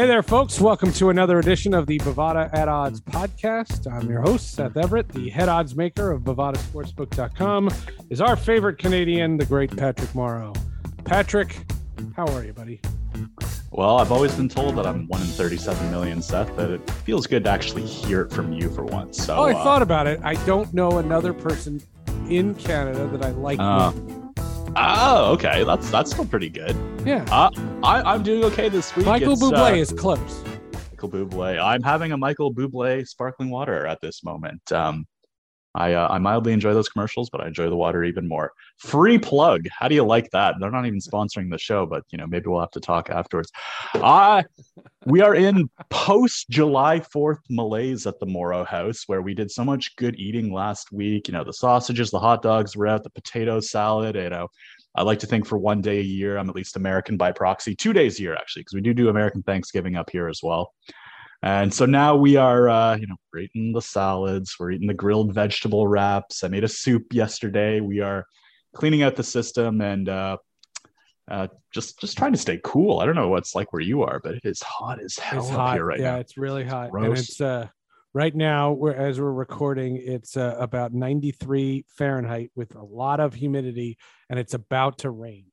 Hey there, folks. Welcome to another edition of the Bovada at Odds podcast. I'm your host, Seth Everett, the head odds maker of BovadaSportsbook.com. Is our favorite Canadian, the great Patrick Morrow. Patrick, how are you, buddy? Well, I've always been told that I'm one in 37 million, Seth, but it feels good to actually hear it from you for once. So, oh, I uh, thought about it. I don't know another person in Canada that I like. Uh, more. Oh, okay. That's that's still pretty good. yeah. Uh, I, I'm doing okay this week. Michael It's, Bublé uh, is close. Michael Bublé. I'm having a Michael Bublé sparkling water at this moment. Um, I uh, I mildly enjoy those commercials, but I enjoy the water even more. Free plug. How do you like that? They're not even sponsoring the show, but you know maybe we'll have to talk afterwards. Uh, we are in post July Fourth malaise at the Morrow House, where we did so much good eating last week. You know the sausages, the hot dogs were out, the potato salad. You know. I like to think for one day a year, I'm at least American by proxy, two days a year, actually, because we do do American Thanksgiving up here as well. And so now we are, uh, you know, we're eating the salads, we're eating the grilled vegetable wraps. I made a soup yesterday. We are cleaning out the system and uh, uh, just just trying to stay cool. I don't know what it's like where you are, but it is hot as hell It's up hot. here right yeah, now. Yeah, it's really hot. And it's uh right now we're as we're recording, it's uh, about 93 Fahrenheit with a lot of humidity and it's about to rain,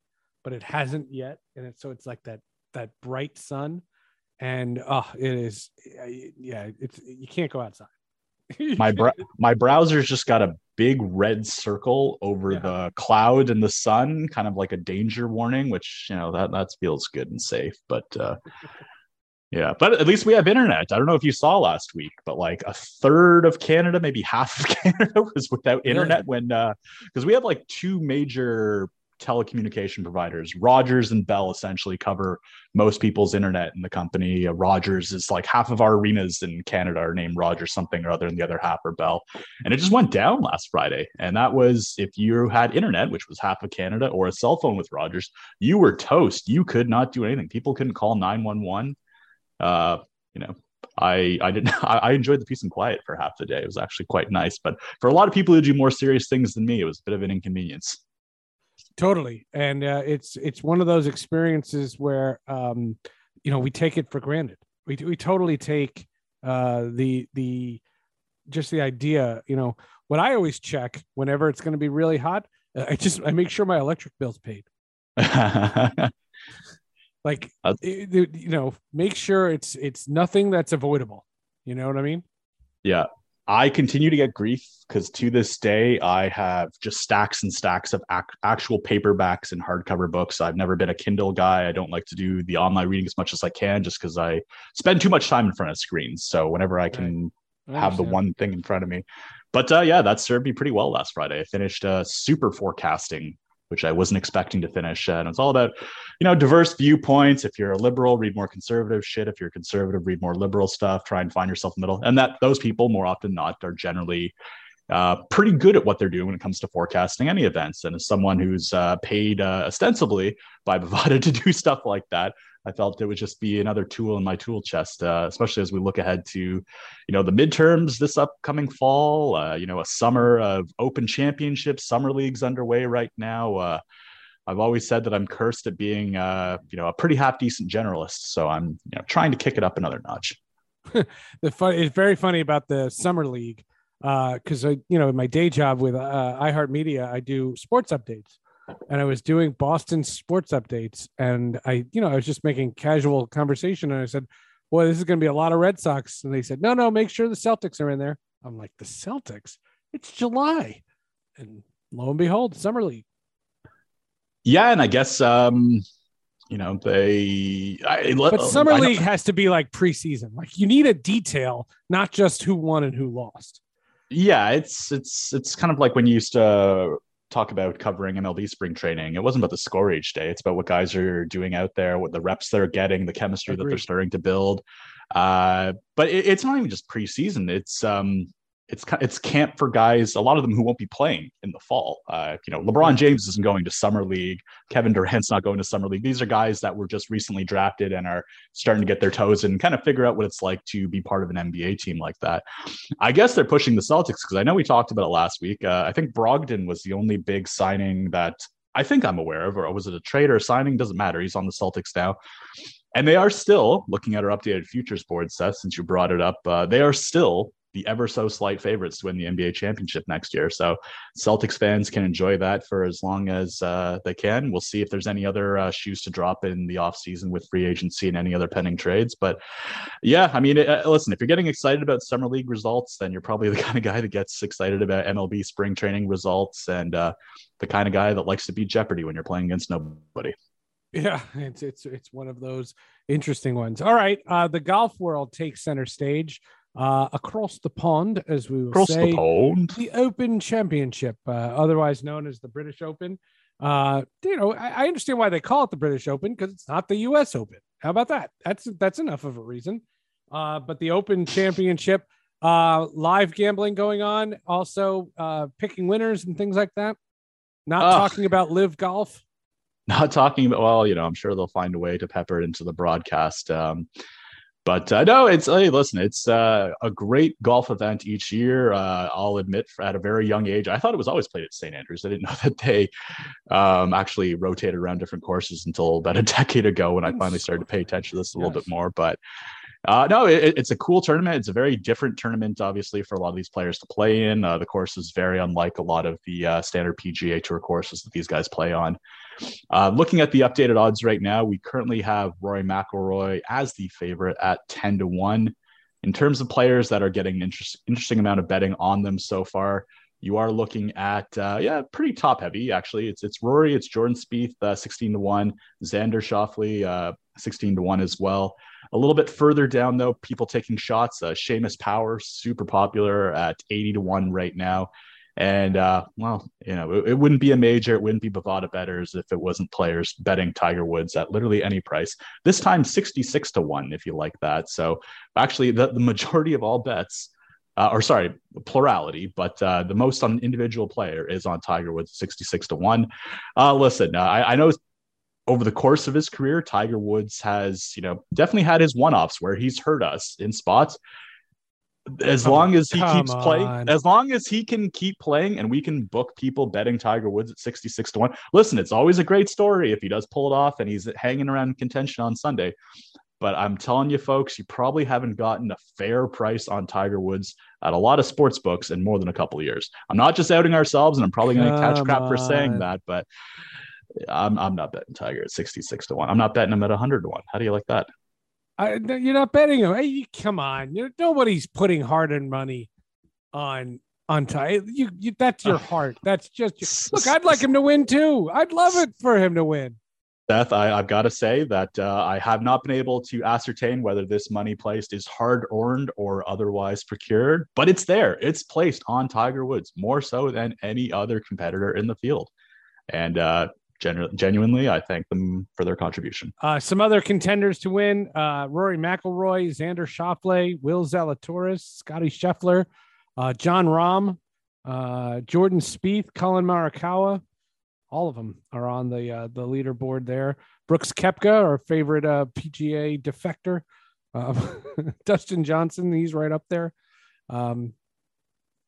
but it hasn't yet. And it's so it's like that that bright sun. And oh, it is yeah, it's you can't go outside. My br- my browser's just got a big red circle over Yeah. the cloud and the sun, kind of like a danger warning, which you know that that feels good and safe. But uh, yeah, but at least we have internet. I don't know if you saw last week, but like a third of Canada, maybe half of Canada, was without internet when because we have like two major telecommunication providers. Rogers and Bell essentially cover most people's internet in the company. Uh, Rogers is like half of our arenas in Canada are named Rogers something or other, and the other half are Bell. And it just went down last Friday. And that was if you had internet, which was half of Canada, or a cell phone with Rogers, you were toast. You could not do anything. People couldn't call 911. Uh, you know, I I didn't I, I enjoyed the peace and quiet for half the day. It was actually quite nice. But for a lot of people who do more serious things than me, it was a bit of an inconvenience. Totally. And uh, it's it's one of those experiences where um you know we take it for granted. We, we totally take uh the the just the idea you know what i always check whenever it's going to be really hot uh, i just i make sure my electric bill's paid. Like Uh, you know make sure it's it's nothing that's avoidable. You know what i mean? Yeah. I continue to get grief because to this day, I have just stacks and stacks of ac- actual paperbacks and hardcover books. I've never been a Kindle guy. I don't like to do the online reading as much as I can just because I spend too much time in front of screens. So whenever I can I have the one thing in front of me. But uh, yeah, that served me pretty well last Friday. I finished uh, super forecasting, which I wasn't expecting to finish. And it's all about, you know, diverse viewpoints. If you're a liberal, read more conservative shit. If you're conservative, read more liberal stuff. Try and find yourself in the middle. And that those people, more often not, are generally uh, pretty good at what they're doing when it comes to forecasting any events. And as someone who's uh, paid uh, ostensibly by Bovada to do stuff like that, I felt it would just be another tool in my tool chest, uh, especially as we look ahead to, you know, the midterms this upcoming fall. Uh, you know, a summer of Open Championships, summer leagues underway right now. Uh, I've always said that I'm cursed at being, uh, you know, a pretty half decent generalist. So I'm, you know, trying to kick it up another notch. the fun it's very funny about the summer league because I, you know, in my day job with uh, iHeartMedia, I do sports updates, and I was doing Boston sports updates, and I, you know, I was just making casual conversation, and I said, "Boy, this is going to be a lot of Red Sox," and they said, "No, no, make sure the Celtics are in there." I'm like, "The Celtics? It's July," and lo and behold, summer league. Yeah, and I guess um, you know they. I, But summer I league has to be like preseason. Like you need a detail, not just who won and who lost. Yeah, it's it's it's kind of like when you used to talk about covering MLB spring training. It wasn't about the score each day. It's about what guys are doing out there, what the reps they're getting, the chemistry that they're starting to build. Uh, but it, it's not even just preseason. It's um, it's it's camp for guys. A lot of them who won't be playing in the fall. Uh, you know, LeBron James isn't going to summer league. Kevin Durant's not going to summer league. These are guys that were just recently drafted and are starting to get their toes and kind of figure out what it's like to be part of an NBA team like that. I guess they're pushing the Celtics because I know we talked about it last week. Uh, I think Brogdon was the only big signing that I think I'm aware of, or was it a trade or a signing? Doesn't matter. He's on the Celtics now. And they are still looking at our updated futures board, Seth, since you brought it up. Uh, they are still the ever so slight favorites to win the NBA championship next year. So Celtics fans can enjoy that for as long as uh, they can. We'll see if there's any other uh, shoes to drop in the offseason with free agency and any other pending trades. But yeah, I mean, uh, listen, if you're getting excited about summer league results, then you're probably the kind of guy that gets excited about MLB spring training results and uh, the kind of guy that likes to beat Jeopardy when you're playing against nobody. Yeah, it's it's it's one of those interesting ones. All right, uh, the golf world takes center stage uh, across the pond, as we will across say, the pond, the Open Championship, uh, otherwise known as the British Open. Uh, you know, I, I understand why they call it the British Open because it's not the U.S. Open. How about that? That's that's enough of a reason. Uh, but the Open Championship, uh, live gambling going on, also uh, picking winners and things like that. Not talking about live golf. Not talking about. Well, you know, I'm sure they'll find a way to pepper it into the broadcast. Um, but uh, no, it's hey, listen, it's uh, a great golf event each year. Uh, I'll admit, at a very young age, I thought it was always played at St Andrews. I didn't know that they um, actually rotated around different courses until about a decade ago when I finally started to pay attention to this a little yes. bit more. But uh, no, it, it's a cool tournament. It's a very different tournament, obviously, for a lot of these players to play in. Uh, the course is very unlike a lot of the uh, standard PGA Tour courses that these guys play on. Uh, looking at the updated odds right now, we currently have Rory McIlroy as the favorite at 10 to 1. In terms of players that are getting interest, interesting amount of betting on them so far, you are looking at uh, yeah, pretty top heavy actually. It's it's Rory, it's Jordan Spieth, uh, 16 to 1, Xander Schauffele, uh, 16 to 1 as well. A little bit further down though, people taking shots. Uh, Seamus Power, super popular at 80 to 1 right now. And uh, well, you know, it, it, wouldn't be a major, it wouldn't be Bovada bettors if it wasn't players betting Tiger Woods at literally any price. This time, 66 to 1, if you like that. So actually, the, the majority of all bets, uh, or sorry, plurality, but uh, the most on individual player is on Tiger Woods, 66 to 1. Uh, listen, uh, I, I know over the course of his career, Tiger Woods has, you know, definitely had his one offs where he's hurt us in spots as come, long as he keeps on. playing, as long as he can keep playing and we can book people betting Tiger Woods at 66 to 1. Listen, it's always a great story if he does pull it off and he's hanging around contention on Sunday. But I'm telling you, folks, you probably haven't gotten a fair price on Tiger Woods at a lot of sports books in more than a couple of years. I'm not just outing ourselves, and I'm probably going to catch crap on. for saying that, but I'm, I'm not betting Tiger at 66 to 1. I'm not betting him at 100 to 1. How do you like that? I, you're not betting him. Hey, come on. You're, nobody's putting hard-earned money on on Ty. You, you that's your heart. That's just your, look. I'd like him to win too. I'd love it for him to win. Seth, I, have got to say that uh, I have not been able to ascertain whether this money placed is hard earned or otherwise procured, but it's there. It's placed on Tiger Woods more so than any other competitor in the field. And uh, Genu- genuinely, I thank them for their contribution. Uh, some other contenders to win: uh, Rory McIlroy, Xander Schauffele, Will Zalatoris, Scotty Scheffler, uh, Jon Rahm, uh, Jordan Spieth, Collin Morikawa. All of them are on the uh, the leaderboard there. Brooks Koepka, our favorite uh, PGA defector, Dustin Johnson, he's right up there. Um,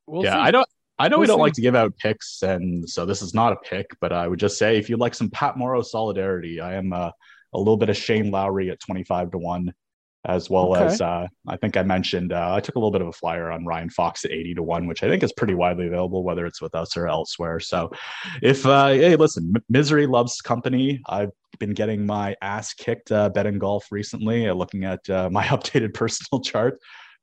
we'll yeah, see. I don't. I know we don't like to give out picks, and so this is not a pick, but I would just say if you'd like some Pat Morrow solidarity, I am uh, a little bit of Shane Lowry at 25 to 1, as well okay. as uh, I think I mentioned, uh, I took a little bit of a flyer on Ryan Fox at 80 to 1, which I think is pretty widely available, whether it's with us or elsewhere. So if, uh, hey, listen, m- misery loves company. I've been getting my ass kicked uh, betting golf recently, uh, looking at uh, my updated personal chart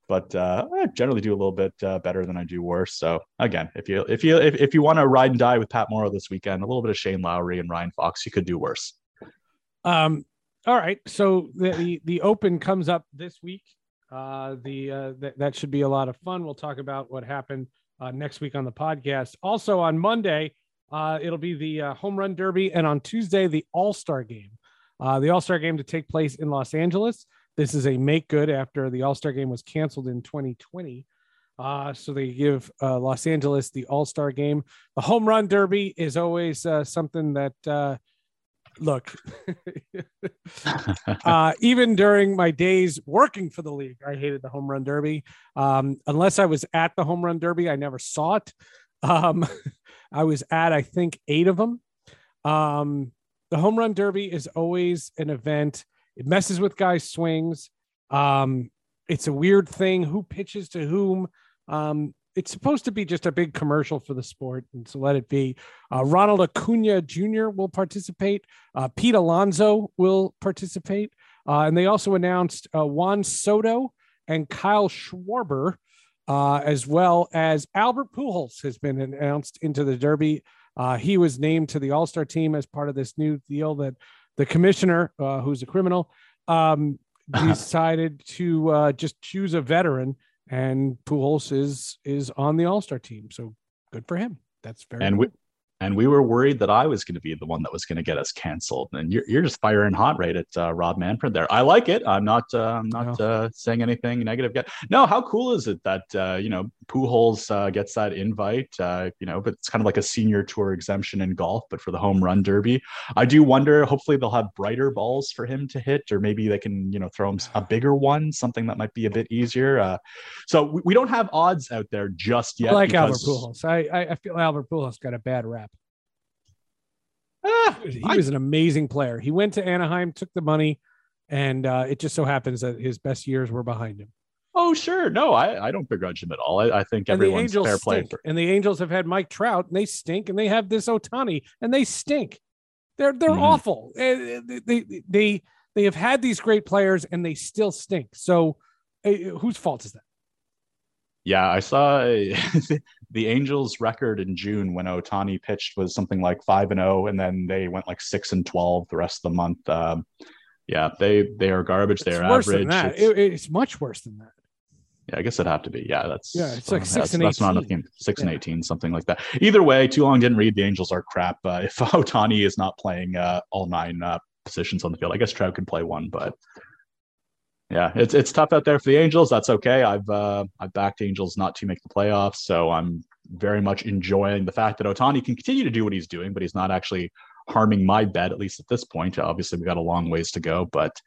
but uh, I generally do a little bit uh, better than I do worse. So again, if you if you if, if you want to ride and die with Pat Morrow this weekend, a little bit of Shane Lowry and Ryan Fox, you could do worse. Um. All right. So the the, the Open comes up this week. Uh, the uh, th- that should be a lot of fun. We'll talk about what happened uh, next week on the podcast. Also on Monday, uh, it'll be the uh, Home Run Derby, and on Tuesday the All Star Game. Uh, the All Star Game to take place in Los Angeles. This is a make good after the All Star game was canceled in 2020. Uh, so they give uh, Los Angeles the All Star game. The home run derby is always uh, something that, uh, look, uh, even during my days working for the league, I hated the home run derby. Um, unless I was at the home run derby, I never saw it. Um, I was at, I think, eight of them. Um, the home run derby is always an event It messes with guys' swings. Um, it's a weird thing. Who pitches to whom? Um, it's supposed to be just a big commercial for the sport, and so let it be. Uh, Ronald Acuna Jr. will participate. Uh, Pete Alonso will participate, uh, and they also announced uh, Juan Soto and Kyle Schwarber, uh, as well as Albert Pujols has been announced into the Derby. Uh, he was named to the All Star team as part of this new deal that the commissioner, who's a criminal, um, decided to just choose a veteran and Pujols is is on the All Star team. So good for him. That's very and we and we were worried that I was going to be the one that was going to get us canceled. And you're, you're just firing hot right at uh, Rob Manfred there. I like it. I'm not uh, I'm not no. uh, saying anything negative yet. No, how cool is it that uh, you know Pujols uh, gets that invite? Uh, you know, but it's kind of like a senior tour exemption in golf, but for the home run derby. I do wonder. Hopefully, they'll have brighter balls for him to hit, or maybe they can you know throw him a bigger one, something that might be a bit easier. so we, we, don't have odds out there just yet. I like because... Albert Pujols. I I feel Albert Pujols got a bad rap. Ah, he I, was an amazing player. He went to Anaheim, took the money, and uh, it just so happens that his best years were behind him. Oh, sure. No, I, I don't begrudge him at all. I, I think and everyone's fair play. For... And the Angels have had Mike Trout, and they stink, and they have this Ohtani, and they stink. They're they're mm. awful. Eh, they, they they they have had these great players, and they still stink. So, uh, whose fault is that? Yeah, I saw the Angels' record in June when Ohtani pitched was something like five and zero, oh, and then they went like six and twelve the rest of the month. Um, yeah, they they are garbage. They are worse average. Than that. It's, it, it's, much worse than that. Yeah, I guess it'd have to be. Yeah, that's yeah. It's like six and that's 18. not Six yeah. and eighteen, something like that. Either way, too long didn't read. The Angels are crap. Uh, if Ohtani is not playing uh, all nine uh, positions on the field, I guess Trout can play one, but yeah, it's it's tough out there for the Angels. That's okay. I've uh, I've backed Angels not to make the playoffs, so I'm very much enjoying the fact that Ohtani can continue to do what he's doing, but he's not actually harming my bet at least at this point. Obviously, we got a long ways to go, but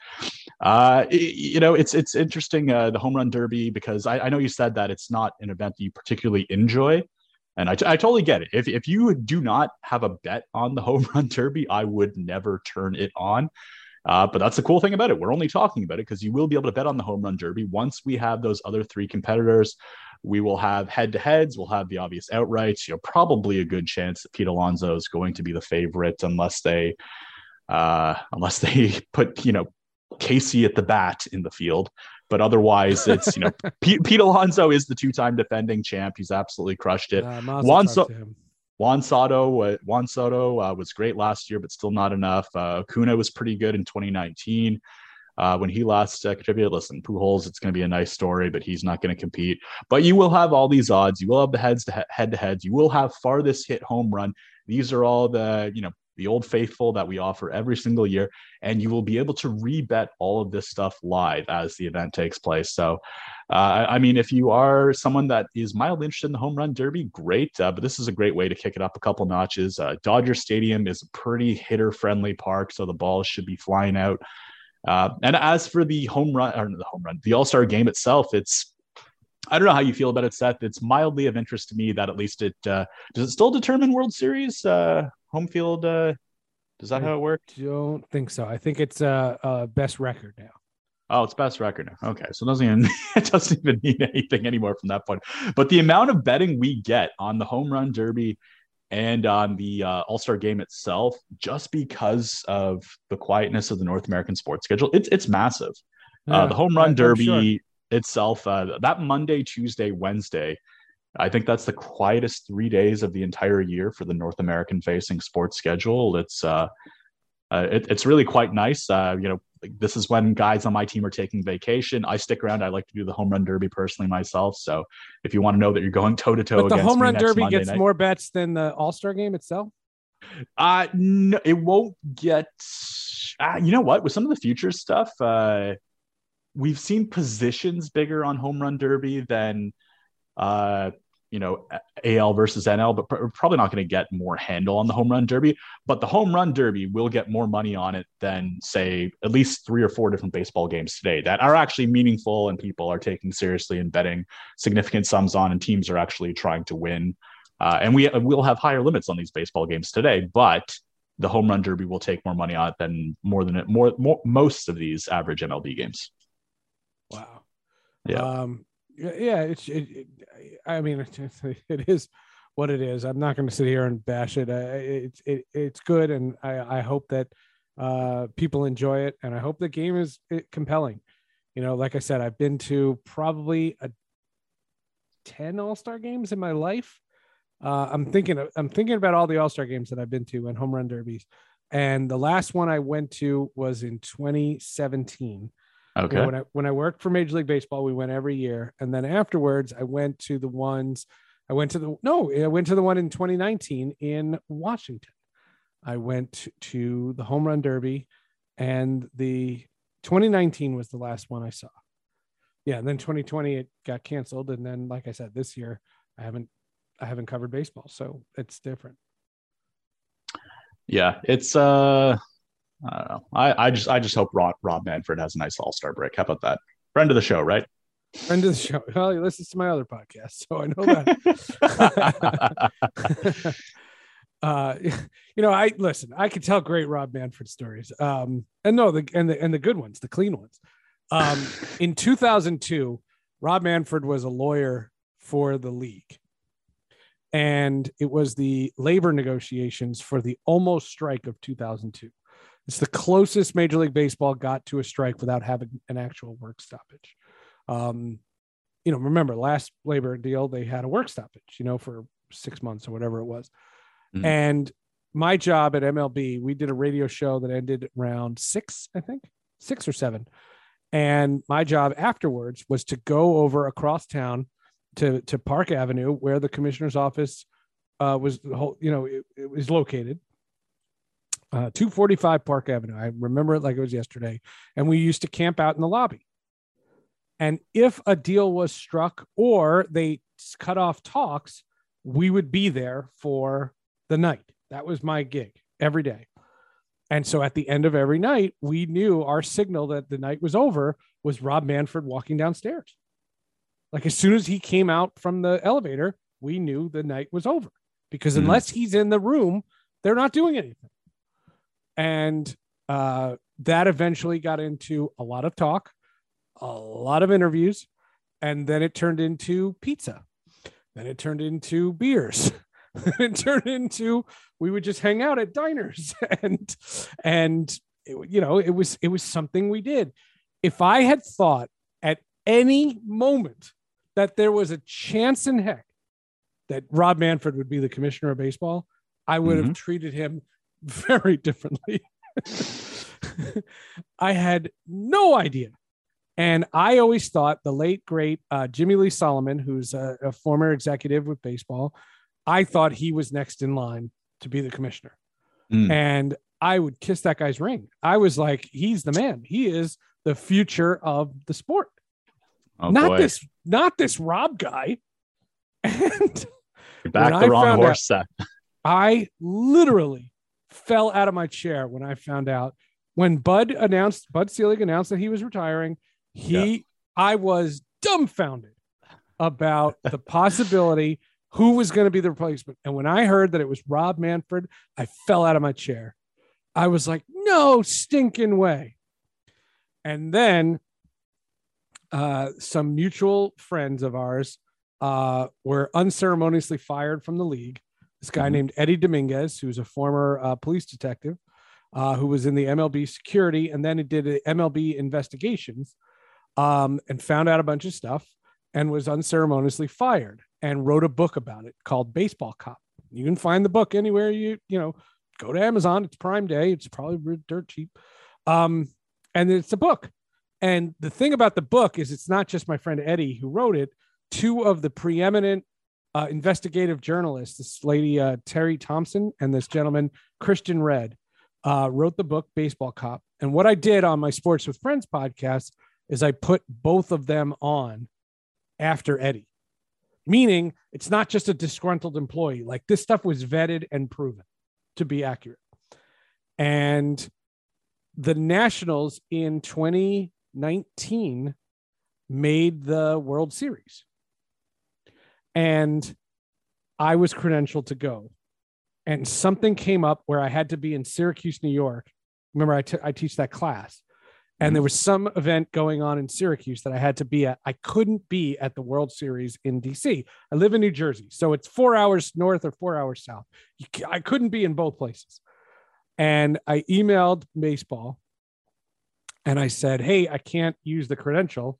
uh, you know, it's it's interesting uh, the home run derby because I, I know you said that it's not an event that you particularly enjoy. And I, t- I totally get it. If, if you do not have a bet on the home run derby, I would never turn it on uh, but that's the cool thing about it. We're only talking about it because you will be able to bet on the home run derby once we have those other three competitors. We will have head to heads. We'll have the obvious outrights. You know, probably a good chance that Pete Alonso is going to be the favorite unless they, uh, unless they put you know Casey at the bat in the field. But otherwise, it's you know Pete, Pete Alonso is the two-time defending champ. He's absolutely crushed it. Uh, Juan, so- Juan Soto, uh, Juan Soto uh, was great last year, but still not enough. Uh, Acuna was pretty good in 2019. Uh, when he last uh, contributed, listen, Pujols, it's going to be a nice story, but he's not going to compete. But you will have all these odds. You will have the heads to head to heads. You will have farthest hit home run. These are all the you know the old faithful that we offer every single year. And you will be able to rebet all of this stuff live as the event takes place. So, uh, I mean, if you are someone that is mildly interested in the home run derby, great. Uh, but this is a great way to kick it up a couple notches. Uh, Dodger Stadium is a pretty hitter friendly park, so the balls should be flying out. Uh, and as for the home run or the home run, the All Star game itself, it's I don't know how you feel about it, Seth. It's mildly of interest to me that at least it uh, does it still determine World Series uh, home field? Uh, is that I how it works? Don't think so. I think it's uh, uh best record now. Oh, it's best record now. Okay, so it doesn't even it doesn't even mean anything anymore from that point. But the amount of betting we get on the home run derby and on the uh, All Star game itself, just because of the quietness of the North American sports schedule, it's it's massive. Uh, yeah, uh, the home run derby sure. itself, uh, that Monday, Tuesday, Wednesday I think that's the quietest three days of the entire year for the North American facing sports schedule. It's uh, uh it, it's really quite nice. Uh, you know, this is when guys on my team are taking vacation. I stick around. I like to do the home run derby personally myself. So if you want to know that you're going toe to toe, the home run derby Monday gets night, more bets than the All Star game itself. Uh no, it won't get. Uh, you know what? With some of the future stuff, uh, we've seen positions bigger on home run derby than uh, you know, AL versus NL, but we're probably not going to get more handle on the home run derby. But the home run derby will get more money on it than, say, at least three or four different baseball games today that are actually meaningful and people are taking seriously and betting significant sums on, and teams are actually trying to win. Uh, and we will have higher limits on these baseball games today, but the home run derby will take more money on it than more than it more, more most of these average MLB games. Wow. Yeah. Um, yeah, it's it, it, I mean it is what it is. I'm not going to sit here and bash it. It's it, it's good, and I I hope that uh, people enjoy it, and I hope the game is compelling. You know, like I said, I've been to probably a ten All Star games in my life. Uh, I'm thinking I'm thinking about all the All Star games that I've been to and home run derbies, and the last one I went to was in 2017 Okay. You know, when I when I worked for Major League Baseball, we went every year, and then afterwards, I went to the ones. I went to the no, I went to the one in 2019 in Washington. I went to the Home Run Derby, and the 2019 was the last one I saw. Yeah, and then 2020 it got canceled, and then like I said, this year I haven't I haven't covered baseball, so it's different. Yeah, it's uh I don't know. I, I just I just hope Rob, Rob Manfred has a nice All Star break. How about that? Friend of the show, right? Friend of the show. Well, he listens to my other podcast, so I know that. uh, you know, I listen. I can tell great Rob Manfred stories, um, and no, the and the and the good ones, the clean ones. Um, in 2002, Rob Manfred was a lawyer for the league, and it was the labor negotiations for the almost strike of 2002. It's the closest Major League Baseball got to a strike without having an actual work stoppage. Um, you know, remember last labor deal, they had a work stoppage, you know, for six months or whatever it was. Mm-hmm. And my job at MLB, we did a radio show that ended around six, I think, six or seven. And my job afterwards was to go over across town to, to Park Avenue, where the commissioner's office uh, was, you know, it, it was located uh, 245 Park Avenue. I remember it like it was yesterday. And we used to camp out in the lobby. And if a deal was struck or they cut off talks, we would be there for the night. That was my gig every day. And so at the end of every night, we knew our signal that the night was over was Rob Manfred walking downstairs. Like as soon as he came out from the elevator, we knew the night was over because mm-hmm. unless he's in the room, they're not doing anything and uh, that eventually got into a lot of talk, a lot of interviews, and then it turned into pizza. Then it turned into beers. it turned into we would just hang out at diners and and it, you know it was it was something we did. If I had thought at any moment that there was a chance in heck that Rob Manfred would be the commissioner of baseball, I would mm-hmm. have treated him very differently. I had no idea. And I always thought the late, great uh, Jimmie Lee Solomon, who's a, a, former executive with baseball, I thought he was next in line to be the commissioner. Mm. And I would kiss that guy's ring. I was like, he's the man. He is the future of the sport. Oh, not boy. this, not this Rob guy. And You're back the I wrong horse. Out, I literally fell out of my chair when I found out when Bud announced Bud Selig announced that he was retiring. He, yeah. I was dumbfounded about the possibility who was going to be the replacement. And when I heard that it was Rob Manfred, I fell out of my chair. I was like, no stinking way. And then uh, some mutual friends of ours uh, were unceremoniously fired from the league this guy mm-hmm. named Eddie Dominguez, who's a former uh, police detective, uh, who was in the MLB security and then he did MLB investigations um, and found out a bunch of stuff and was unceremoniously fired and wrote a book about it called Baseball Cop. You can find the book anywhere you, you know, go to Amazon. It's Prime Day. It's probably dirt cheap. Um, and it's a book. And the thing about the book is it's not just my friend Eddie who wrote it. Two of the preeminent uh, investigative journalists, this lady uh, Teri Thompson and this gentleman Christian Red, uh, wrote the book Baseball Cop. And what I did on my Sports with Friends podcast is I put both of them on after Eddie, meaning it's not just a disgruntled employee. Like this stuff was vetted and proven to be accurate. And the Nationals in 2019 made the World Series and I was credentialed to go. and something came up where I had to be in Syracuse, New York. Remember, I, t- I teach that class, and mm-hmm. there was some event going on in Syracuse that I had to be at. I couldn't be at the World Series in DC. I live in New Jersey, so it's four hours north or four hours south. I couldn't be in both places. And I emailed baseball and I said, Hey, I can't use the credential.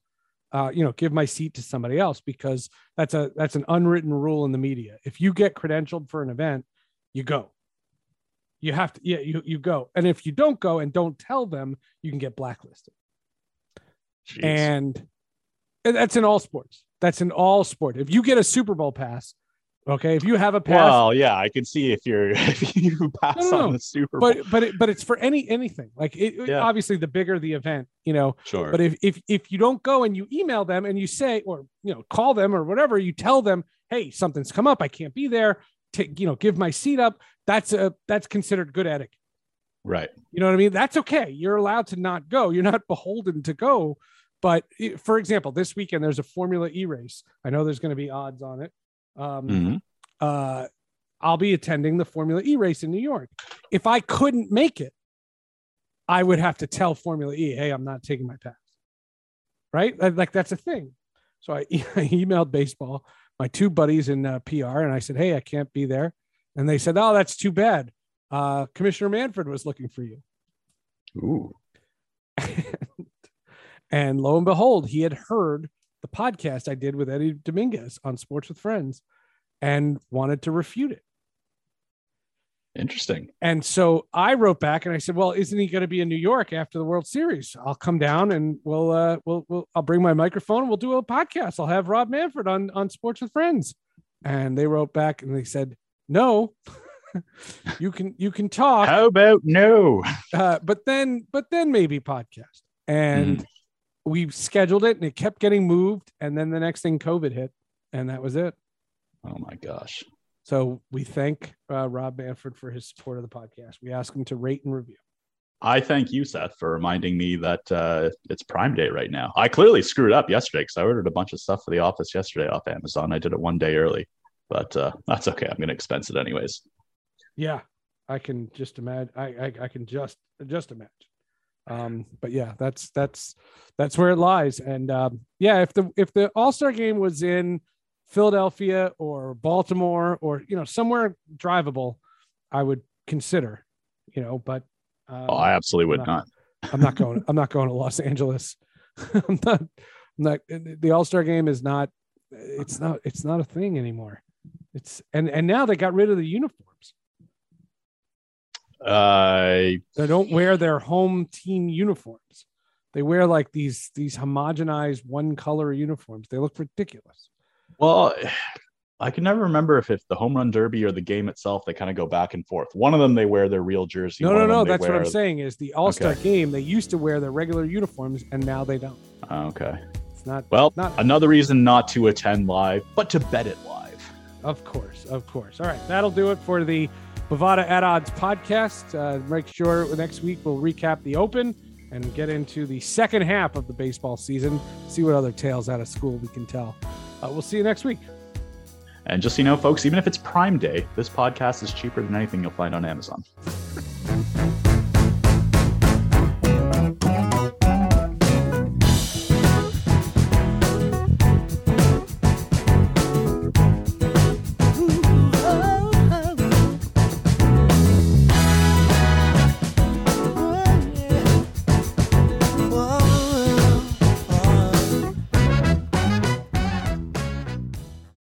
Uh, you know, give my seat to somebody else because that's a that's an unwritten rule in the media. If you get credentialed for an event, you go. You have to, yeah, you you go. And if you don't go and don't tell them, you can get blacklisted. Jeez. And and that's in all sports. That's in all sport. If you get a Super Bowl pass, okay, if you have a pass, well, yeah, I can see if you're if you pass No, no, on the Super Bowl. but but it, but it's for any anything. Like it, Yeah. obviously, the bigger the event, you know. sure. But if if if you don't go and you email them and you say or you know call them or whatever, you tell them, hey, something's come up, I can't be there. Take you know, give my seat up. That's a that's considered good etiquette. right. You know what I mean? That's okay. You're allowed to not go. You're not beholden to go. But for example, this weekend there's a Formula E race. I know there's going to be odds on it. Um, Mhm. uh, I'll be attending the Formula E race in New York. If I couldn't make it, I would have to tell Formula E, "Hey, I'm not taking my pass." Right? Like that's a thing. So I, I emailed baseball, my two buddies in uh, PR, and I said, "Hey, I can't be there." And they said, "Oh, that's too bad. Uh, Commissioner Manfred was looking for you." Ooh. and lo and behold, he had heard the podcast I did with Eddie Dominguez on Sports with Friends and wanted to refute it. Interesting. And so I wrote back and I said, "Well, isn't he going to be in New York after the World Series? I'll come down and we'll uh we'll, we'll I'll bring my microphone and we'll do a podcast. I'll have Rob Manfred on on Sports with Friends." And they wrote back and they said, "No. you can you can talk, How about no? uh, but then but then maybe podcast." And we scheduled it and it kept getting moved and then the next thing COVID hit and that was it. Oh my gosh. So we thank uh, Rob Manfred for his support of the podcast. We ask him to rate and review. I thank you, Seth, for reminding me that uh, it's Prime Day right now. I clearly screwed up yesterday because I ordered a bunch of stuff for the office yesterday off Amazon. I did it one day early, but uh, that's okay. I'm going to expense it anyways. Yeah, I can just imagine. I, I I can just just imagine. Um, but yeah, that's that's that's where it lies. And um, yeah, if the if the All Star game was in Philadelphia or Baltimore or you know somewhere drivable, I would consider. You know, but um, Oh, I absolutely would I'm not. I'm not going. I'm not going to Los Angeles. I'm not. I'm not. The All Star Game is not. It's not. It's not a thing anymore. It's and and now they got rid of the uniforms. Uh, They don't wear their home team uniforms. They wear like these these homogenized one color uniforms. They look ridiculous. well, I can never remember if it's the home run derby or the game itself. They kind of go back and forth. One of them they wear their real jersey. No, no, no. That's what I'm saying. Is the All Star Okay. Game? They used to wear their regular uniforms, and now they don't. Okay. It's not. Well, Not- another reason not to attend live, but to bet it live. Of course, of course. All right, that'll do it for the Bovada at Odds podcast. Uh, make sure next week we'll recap the Open and get into the second half of the baseball season. See what other tales out of school we can tell. Uh, we'll see you next week. And just so you know, folks, even if it's Prime Day, this podcast is cheaper than anything you'll find on Amazon.